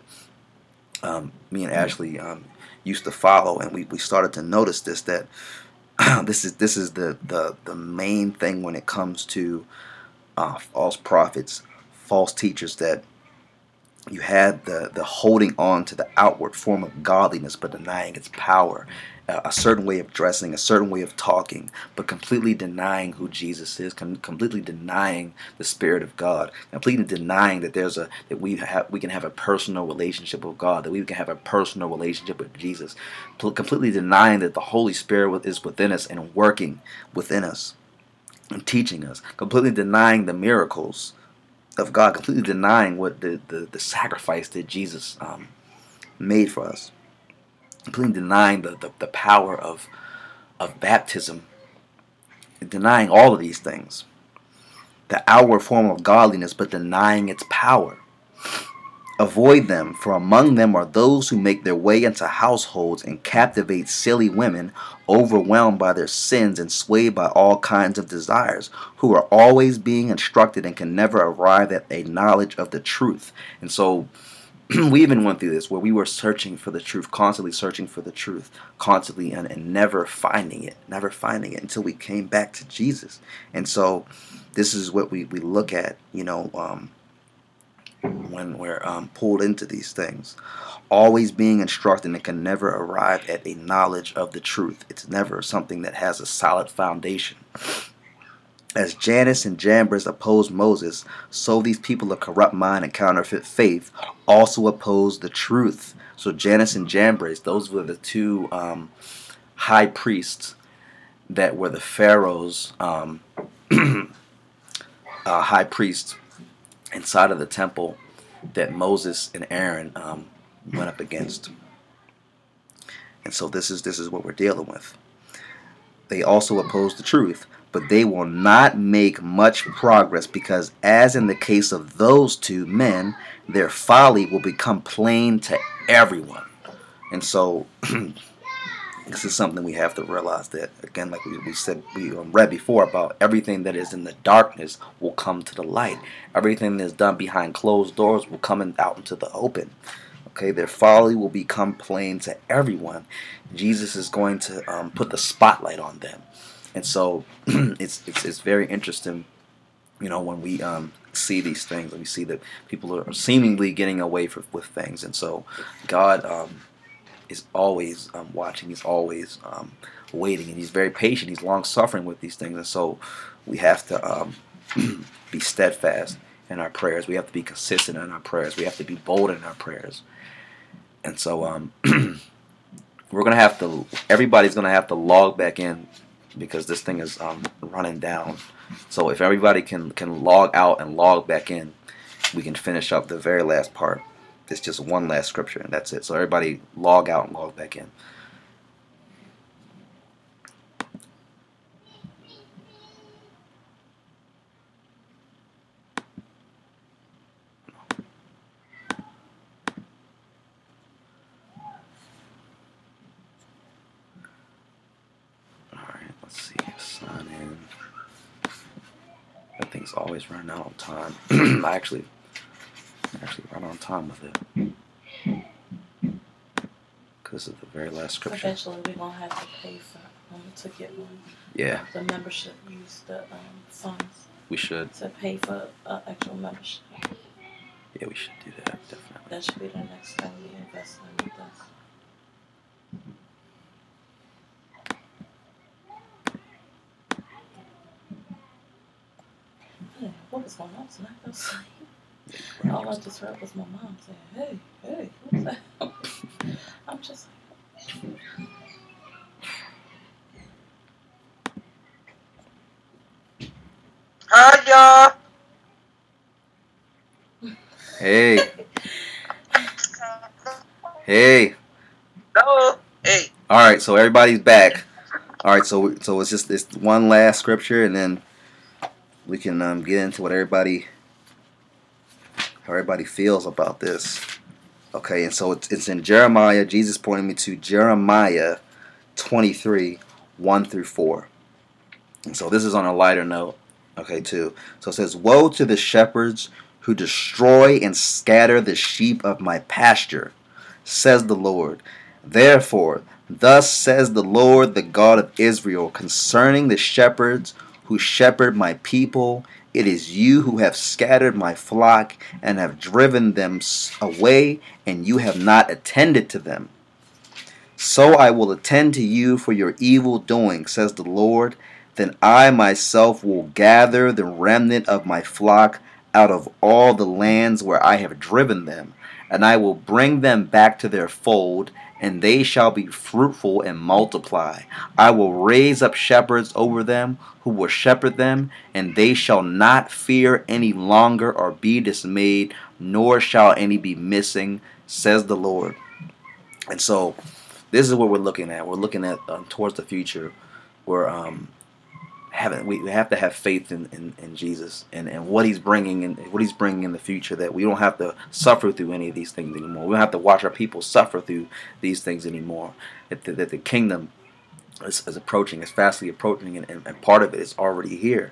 um, me and Ashley um, used to follow, and we, we started to notice this that this is this is the, the the main thing when it comes to uh, false prophets, false teachers that you had the the holding on to the outward form of godliness but denying its power a certain way of dressing a certain way of talking but completely denying who jesus is com- completely denying the spirit of god completely denying that there's a that we have we can have a personal relationship with god that we can have a personal relationship with jesus Pl- completely denying that the holy spirit is within us and working within us and teaching us completely denying the miracles of God, completely denying what the, the, the sacrifice that Jesus um, made for us, completely denying the, the, the power of, of baptism, denying all of these things. The outward form of godliness, but denying its power. Avoid them, for among them are those who make their way into households and captivate silly women, overwhelmed by their sins and swayed by all kinds of desires, who are always being instructed and can never arrive at a knowledge of the truth. And so we even went through this where we were searching for the truth, constantly searching for the truth, constantly and, and never finding it, never finding it until we came back to Jesus. And so this is what we, we look at, you know, um, when we're um, pulled into these things. Always being instructed and can never arrive at a knowledge of the truth. It's never something that has a solid foundation. As Jannes and Jambres opposed Moses, so these people of corrupt mind and counterfeit faith also oppose the truth. So Jannes and Jambres, those were the two um, high priests that were the Pharaoh's um, uh, high priests inside of the temple that Moses and Aaron um, went up against. And so this is this is what we're dealing with. They also oppose the truth, but they will not make much progress because as in the case of those two men, their folly will become plain to everyone. And so this is something we have to realize that again like we, we said we um, read before about everything that is in the darkness will come to the light. Everything that's done behind closed doors will come out into the open. Okay their folly will become plain to everyone. Jesus is going to um, put the spotlight on them and so it's, it's it's very interesting you know when we um, see these things and we see that people are seemingly getting away for, with things and so god um, is always um, watching. He's always um, waiting, and he's very patient. He's long suffering with these things, and so we have to um, be steadfast in our prayers. We have to be consistent in our prayers. We have to be bold in our prayers. And so um, we're gonna have to. Everybody's gonna have to log back in because this thing is um, running down. So if everybody can can log out and log back in, we can finish up the very last part. It's just one last scripture, and that's it. So everybody log out and log back in. All right, let's see. Sign in. Always running out on time. I actually, actually run on time with it because of the very last scripture. Eventually, we're gonna have to pay for um, to get one. Yeah, The membership use the um, funds we should. to pay for uh, actual membership. Yeah, we should do that definitely. That should be the next thing we invest in with us. Yeah, what was going on tonight? I was like, all I just heard was my mom saying, "Hey, hey, what's that?" I'm just like, Hi, y'all. Hey, hey. Hello. Hey. All right, so everybody's back. All right, so so it's just this one last scripture, and then we can um, get into what everybody how everybody feels about this. Okay, and so it's, it's in Jeremiah. Jesus pointed me to Jeremiah twenty three one through four. And so this is on a lighter note. Okay, too. So it says, "Woe to the shepherds who destroy and scatter the sheep of my pasture," says the Lord. Therefore, thus says the Lord, the God of Israel, concerning the shepherds who shepherd my people It is you who have scattered my flock and have driven them away, and you have not attended to them. So I will attend to you for your evil doing, says the Lord. Then I myself will gather the remnant of my flock out of all the lands where I have driven them, and I will bring them back to their fold, and they shall be fruitful and multiply. I will raise up shepherds over them who will shepherd them, and they shall not fear any longer or be dismayed, nor shall any be missing, says the Lord. And so, this is what we're looking at. We're looking at um, towards the future. We're um, having we we have to have faith in, in, in Jesus and, and what He's bringing and what He's bringing in the future. That we don't have to suffer through any of these things anymore. We don't have to watch our people suffer through these things anymore. That the, that the kingdom is, is approaching, is fastly approaching, and, and, and part of it is already here.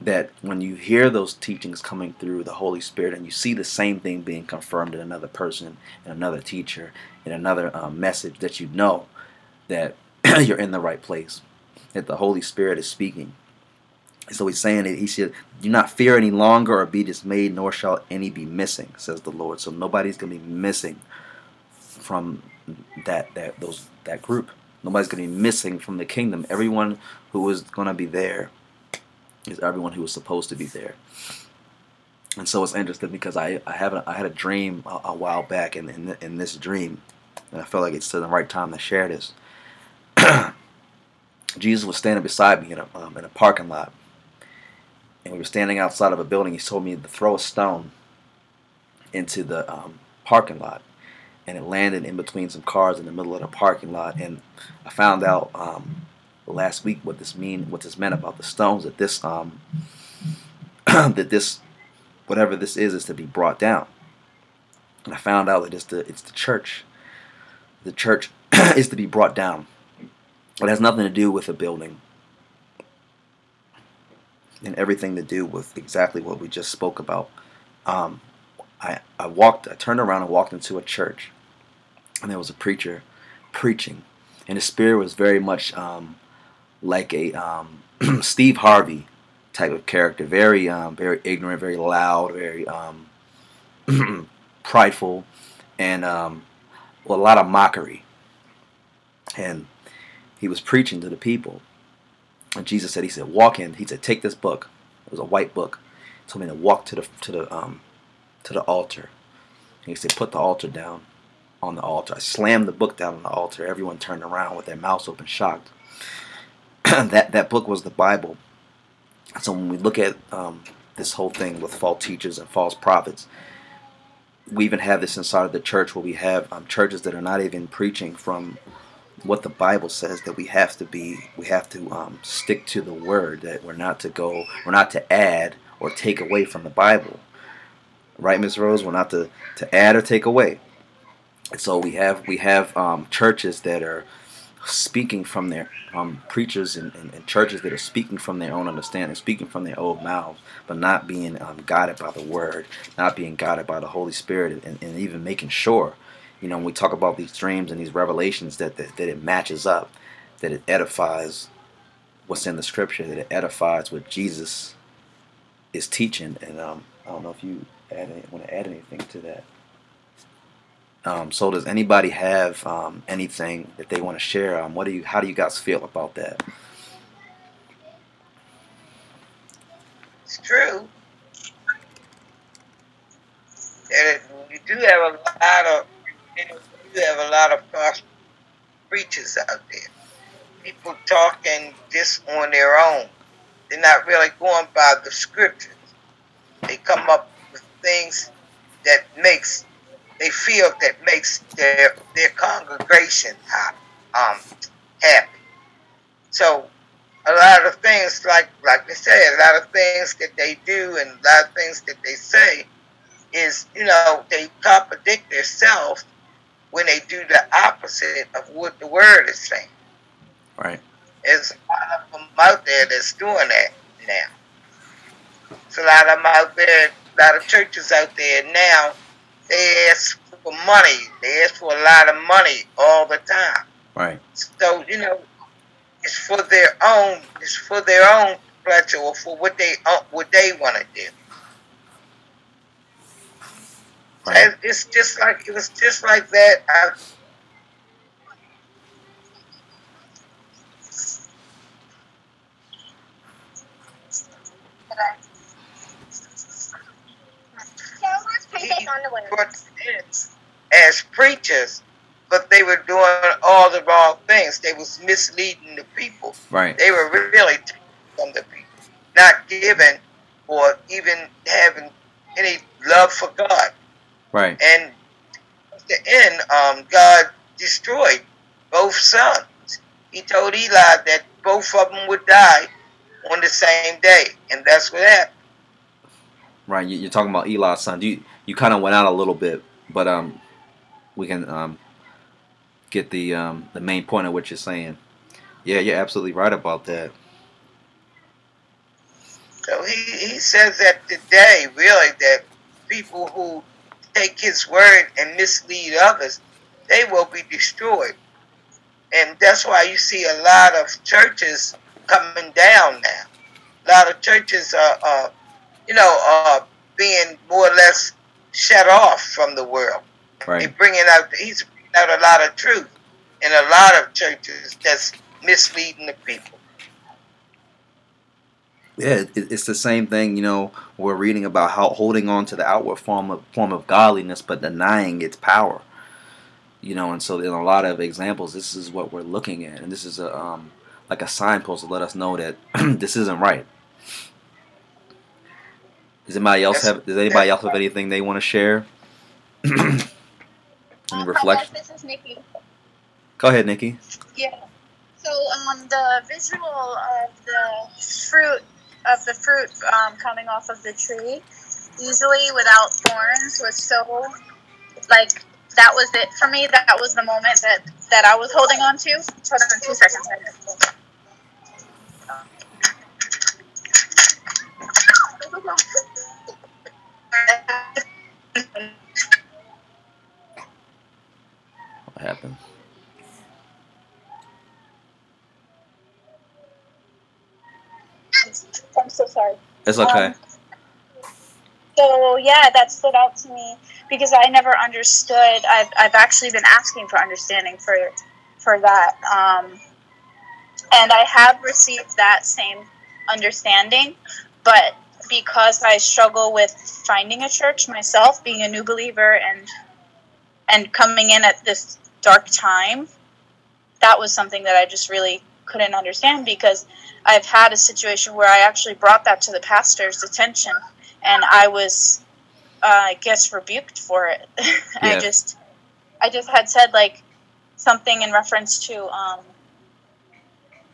That when you hear those teachings coming through the Holy Spirit and you see the same thing being confirmed in another person, in another teacher, in another um, message, that you know that you're in the right place, that the Holy Spirit is speaking. So he's saying that he said, Do not fear any longer or be dismayed, nor shall any be missing, says the Lord. So nobody's gonna be missing from that that those that group. Nobody's gonna be missing from the kingdom. Everyone who is gonna be there is everyone who was supposed to be there. And so it's interesting because I I have I had a dream a, a while back, and in, in this dream, and I felt like it's the right time to share this. Jesus was standing beside me in a um, in a parking lot, and we were standing outside of a building. He told me to throw a stone into the um, parking lot, and it landed in between some cars in the middle of the parking lot. And I found out um, last week what this mean, what this meant about the stones. That this um, that this whatever this is is to be brought down. And I found out that it's the it's the church. The church is to be brought down. It has nothing to do with a building. And everything to do with exactly what we just spoke about. Um, I, I walked, I turned around and walked into a church, and there was a preacher preaching, and his spirit was very much um, like a um, Steve Harvey type of character, very, um, very ignorant, very loud, very um, prideful, and um, well, a lot of mockery. And he was preaching to the people. And Jesus said, He said, walk in. He said, take this book. It was a white book. He told me to walk to the to the um to the altar. And he said, put the altar down on the altar. I slammed the book down on the altar. Everyone turned around with their mouths open, shocked. that that book was the Bible. So when we look at um, this whole thing with false teachers and false prophets, we even have this inside of the church where we have um, churches that are not even preaching from what the Bible says that we have to be, we have to um, stick to the word. That we're not to go, we're not to add or take away from the Bible, right, Miss Rose? We're not to to add or take away. And so we have we have um, churches that are speaking from their um, preachers and, and, and, churches that are speaking from their own understanding, speaking from their own mouths, but not being um, guided by the Word, not being guided by the Holy Spirit, and, and even making sure, you know, when we talk about these dreams and these revelations, that, that, that it matches up, that it edifies what's in the Scripture, that it edifies what Jesus is teaching. And um, I don't know if you add any, want to add anything to that. Um, so does anybody have um, anything that they want to share? Um, what do you? How do you guys feel about that? It's true. And you do have a lot of you, have a lot of false preachers out there. People talking just on their own. They're not really going by the scriptures. They come up with things that makes they feel that makes their their congregation um, happy. So a lot of things, like like they say, a lot of things that they do and a lot of things that they say is, you know, they contradict themselves when they do the opposite of what the word is saying. Right. There's a lot of them out there that's doing that now. There's a lot of them out there, a lot of churches out there now they ask for money. They ask for a lot of money all the time. Right. So you know, it's for their own. It's for their own pleasure or for what they uh, what they want to do. Right. And It's just like it was just like that. I, but as preachers, but they were doing all the wrong things. They was misleading the people. Right. They were really from the people, not giving or even having any love for God. Right. And at the end, um, God destroyed both sons. He told Eli that both of them would die on the same day, and that's what happened. Right. You- You're talking about Eli's son. You you kind of went out a little bit, but um, we can um get the um the main point of what you're saying. Yeah, you're absolutely right about that. So he, he says that today, really, that people who take his word and mislead others, they will be destroyed. And that's why you see a lot of churches coming down now. A lot of churches are, are you know, are being more or less shut off from the world. Right. bringing out, he's bringing out a lot of truth in a lot of churches that's misleading the people. Yeah, it's the same thing. You know, we're reading about how holding on to the outward form of form of godliness, but denying its power. You know, and so in a lot of examples, this is what we're looking at, and this is a um like a signpost to let us know that this isn't right. Does anybody else have? Does anybody else have anything they want to share? Any Um, reflection? This is Nikki. Go ahead, Nikki. Yeah. So um, the visual of the fruit of the fruit um, coming off of the tree easily without thorns was so like that was it for me. That was the moment that that I was holding on to. Hold on two seconds. What happened? I'm so sorry. It's okay. Um, so yeah, that stood out to me because I never understood. I've, I've actually been asking for understanding for for that, um, and I have received that same understanding, but because I struggle with finding a church myself, being a new believer, and and coming in at this dark time, that was something that I just really couldn't understand because I've had a situation where I actually brought that to the pastor's attention, and I was, uh, I guess, rebuked for it. I just, I just had said like something in reference to um,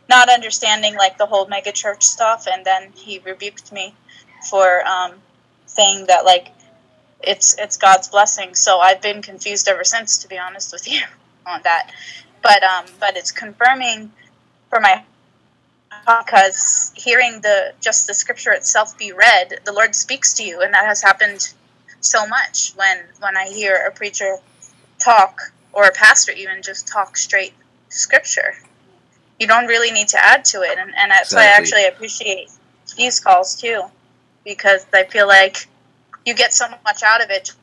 not understanding like the whole mega church stuff, and then he rebuked me for um, saying that like it's it's God's blessing. So I've been confused ever since, to be honest with you, on that. But um, but it's confirming for my because hearing the just the scripture itself be read, the Lord speaks to you, and that has happened so much when when I hear a preacher talk or a pastor even just talk straight scripture. You don't really need to add to it, and, and that's why I actually appreciate these calls too, because I feel like you get so much out of it.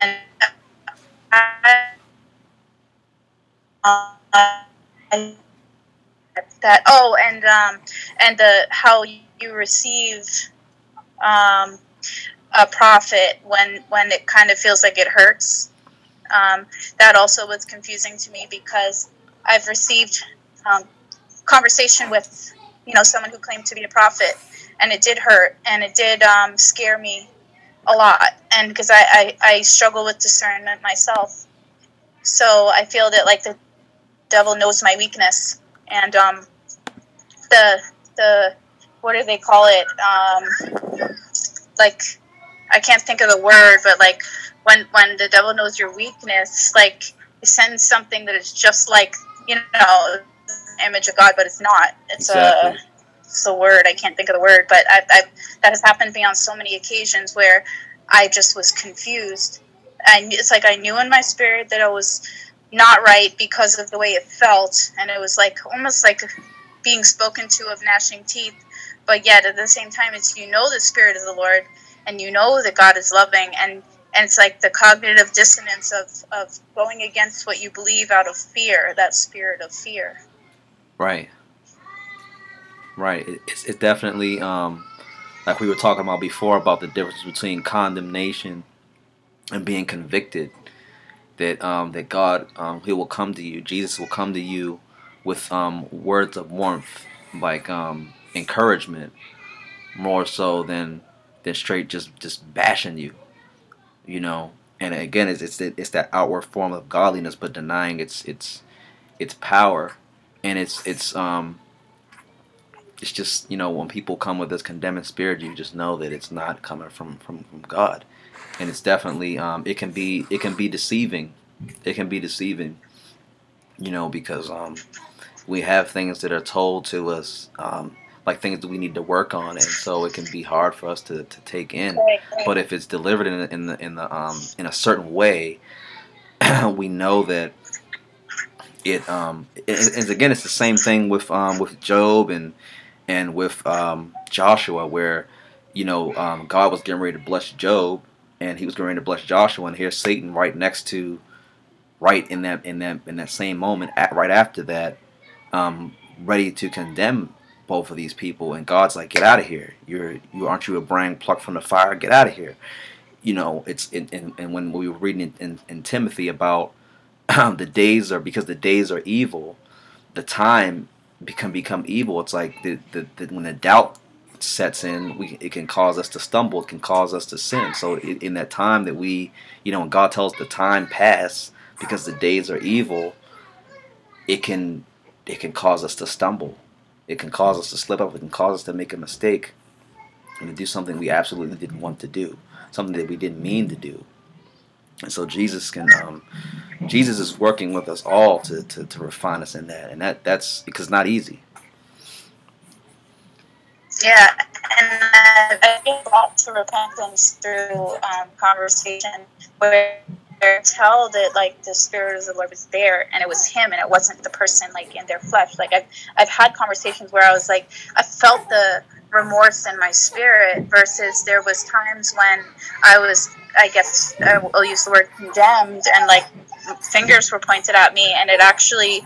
And that oh and um and the how you receive um a prophet when when it kind of feels like it hurts. Um that also was confusing to me because i've received um conversation with you know someone who claimed to be a prophet and it did hurt and it did um scare me a lot and because I, I i struggle with discernment myself so i feel that like the devil knows my weakness and um the the what do they call it um like i can't think of the word but like when when the devil knows your weakness like he sends something that is just like you know image of god but it's not it's Exactly. a the word i can't think of the word but I, I that has happened to me on so many occasions where i just was confused and it's like i knew in my spirit that i was not right because of the way it felt, and it was like almost like being spoken to of gnashing teeth. But yet at the same time, it's you know the spirit of the Lord, and you know that God is loving, and and it's like the cognitive dissonance of of going against what you believe out of fear, that spirit of fear. Right. Right. It, it's definitely um like we were talking about before about the difference between condemnation and being convicted. That um that God um he will come to you. Jesus will come to you with um words of warmth, like um encouragement, more so than than straight just just bashing you. You know. And again, it's it's it's that outward form of godliness, but denying its its its power, and it's it's um it's just you know when people come with this condemning spirit you just know that it's not coming from from, from god. And it's definitely um, it can be it can be deceiving. It can be deceiving you know because um, we have things that are told to us um, like things that we need to work on. And so it can be hard for us to, to take in. But if it's delivered in, in the in the um, in a certain way we know that it um and again it's the same thing with um with Job and and with um, Joshua, where you know um, God was getting ready to bless Job, and He was getting ready to bless Joshua, and here's Satan right next to, right in that in that in that same moment, at, right after that, um, ready to condemn both of these people, and God's like, "Get out of here! You're you aren't you a brand plucked from the fire? Get out of here!" You know, it's and, and when we were reading in, in, in Timothy about the days are because the days are evil, the time become become evil. It's like the, the, the when the doubt sets in, we it can cause us to stumble. It can cause us to sin. So in, in that time that we, you know, when God tells the time pass because the days are evil, it can it can cause us to stumble. It can cause us to slip up. It can cause us to make a mistake and to do something we absolutely didn't want to do, something that we didn't mean to do. And so Jesus can, um, Jesus is working with us all to, to, to refine us in that, and that that's because not easy. Yeah, and uh, I get brought to repentance through um, conversation where we're tell that like the spirit of the Lord was there and it was him and it wasn't the person like in their flesh. Like I've I've had conversations where I was like I felt the remorse in my spirit versus there was times when I was I guess I'll use the word condemned and like fingers were pointed at me and it actually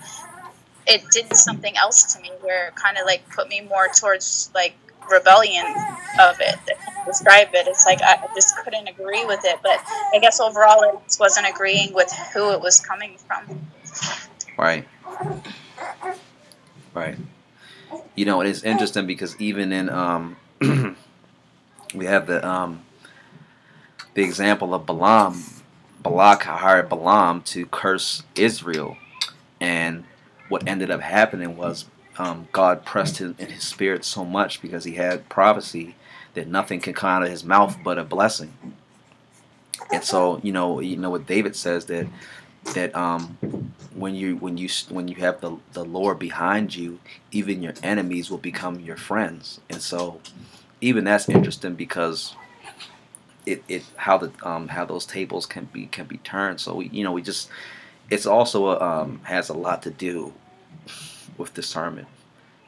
it did something else to me where it kind of like put me more towards like rebellion of it describe it. It's like i just couldn't agree with it but i guess overall it just wasn't agreeing with who it was coming from. Right. Right you know it is interesting because even in um we have the um the example of balaam balak hired balaam to curse israel and what ended up happening was um, God pressed him in his spirit so much because he had prophecy that nothing can come out of his mouth but a blessing. And so, you know, you know what David says that that um, when you when you when you have the the Lord behind you, even your enemies will become your friends. And so, even that's interesting because it, it how the um, how those tables can be can be turned. So we, you know we just it's also a, um, has a lot to do with discernment.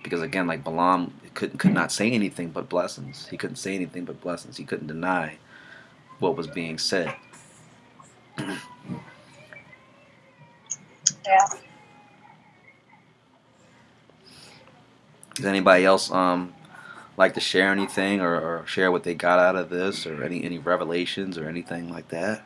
Because again, like Balaam could could not say anything but blessings. He couldn't say anything but blessings. He couldn't deny what was being said. Yeah Does anybody else um like to share anything or, or share what they got out of this or any any revelations or anything like that?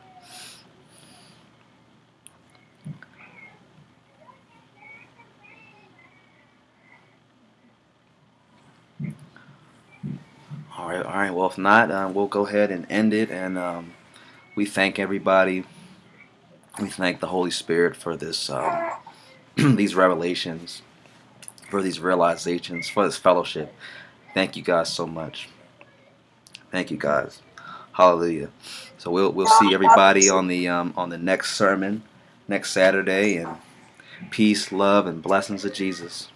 All right, all right. Well, if not, uh, we'll go ahead and end it. And um, we thank everybody. We thank the Holy Spirit for this, um, these revelations, for these realizations, for this fellowship. Thank you guys so much. Thank you guys. Hallelujah. So we'll we'll see everybody on the um, on the next sermon next Saturday, and peace, love, and blessings of Jesus.